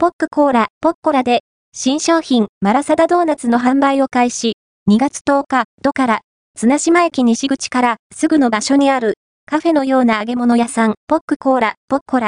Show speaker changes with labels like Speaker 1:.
Speaker 1: ポックコーラ、ポッコラで、新商品、マラサダドーナツの販売を開始。2月10日、度から、綱島駅西口からすぐの場所にある、カフェのような揚げ物屋さん、ポックコーラ、ポッコラ。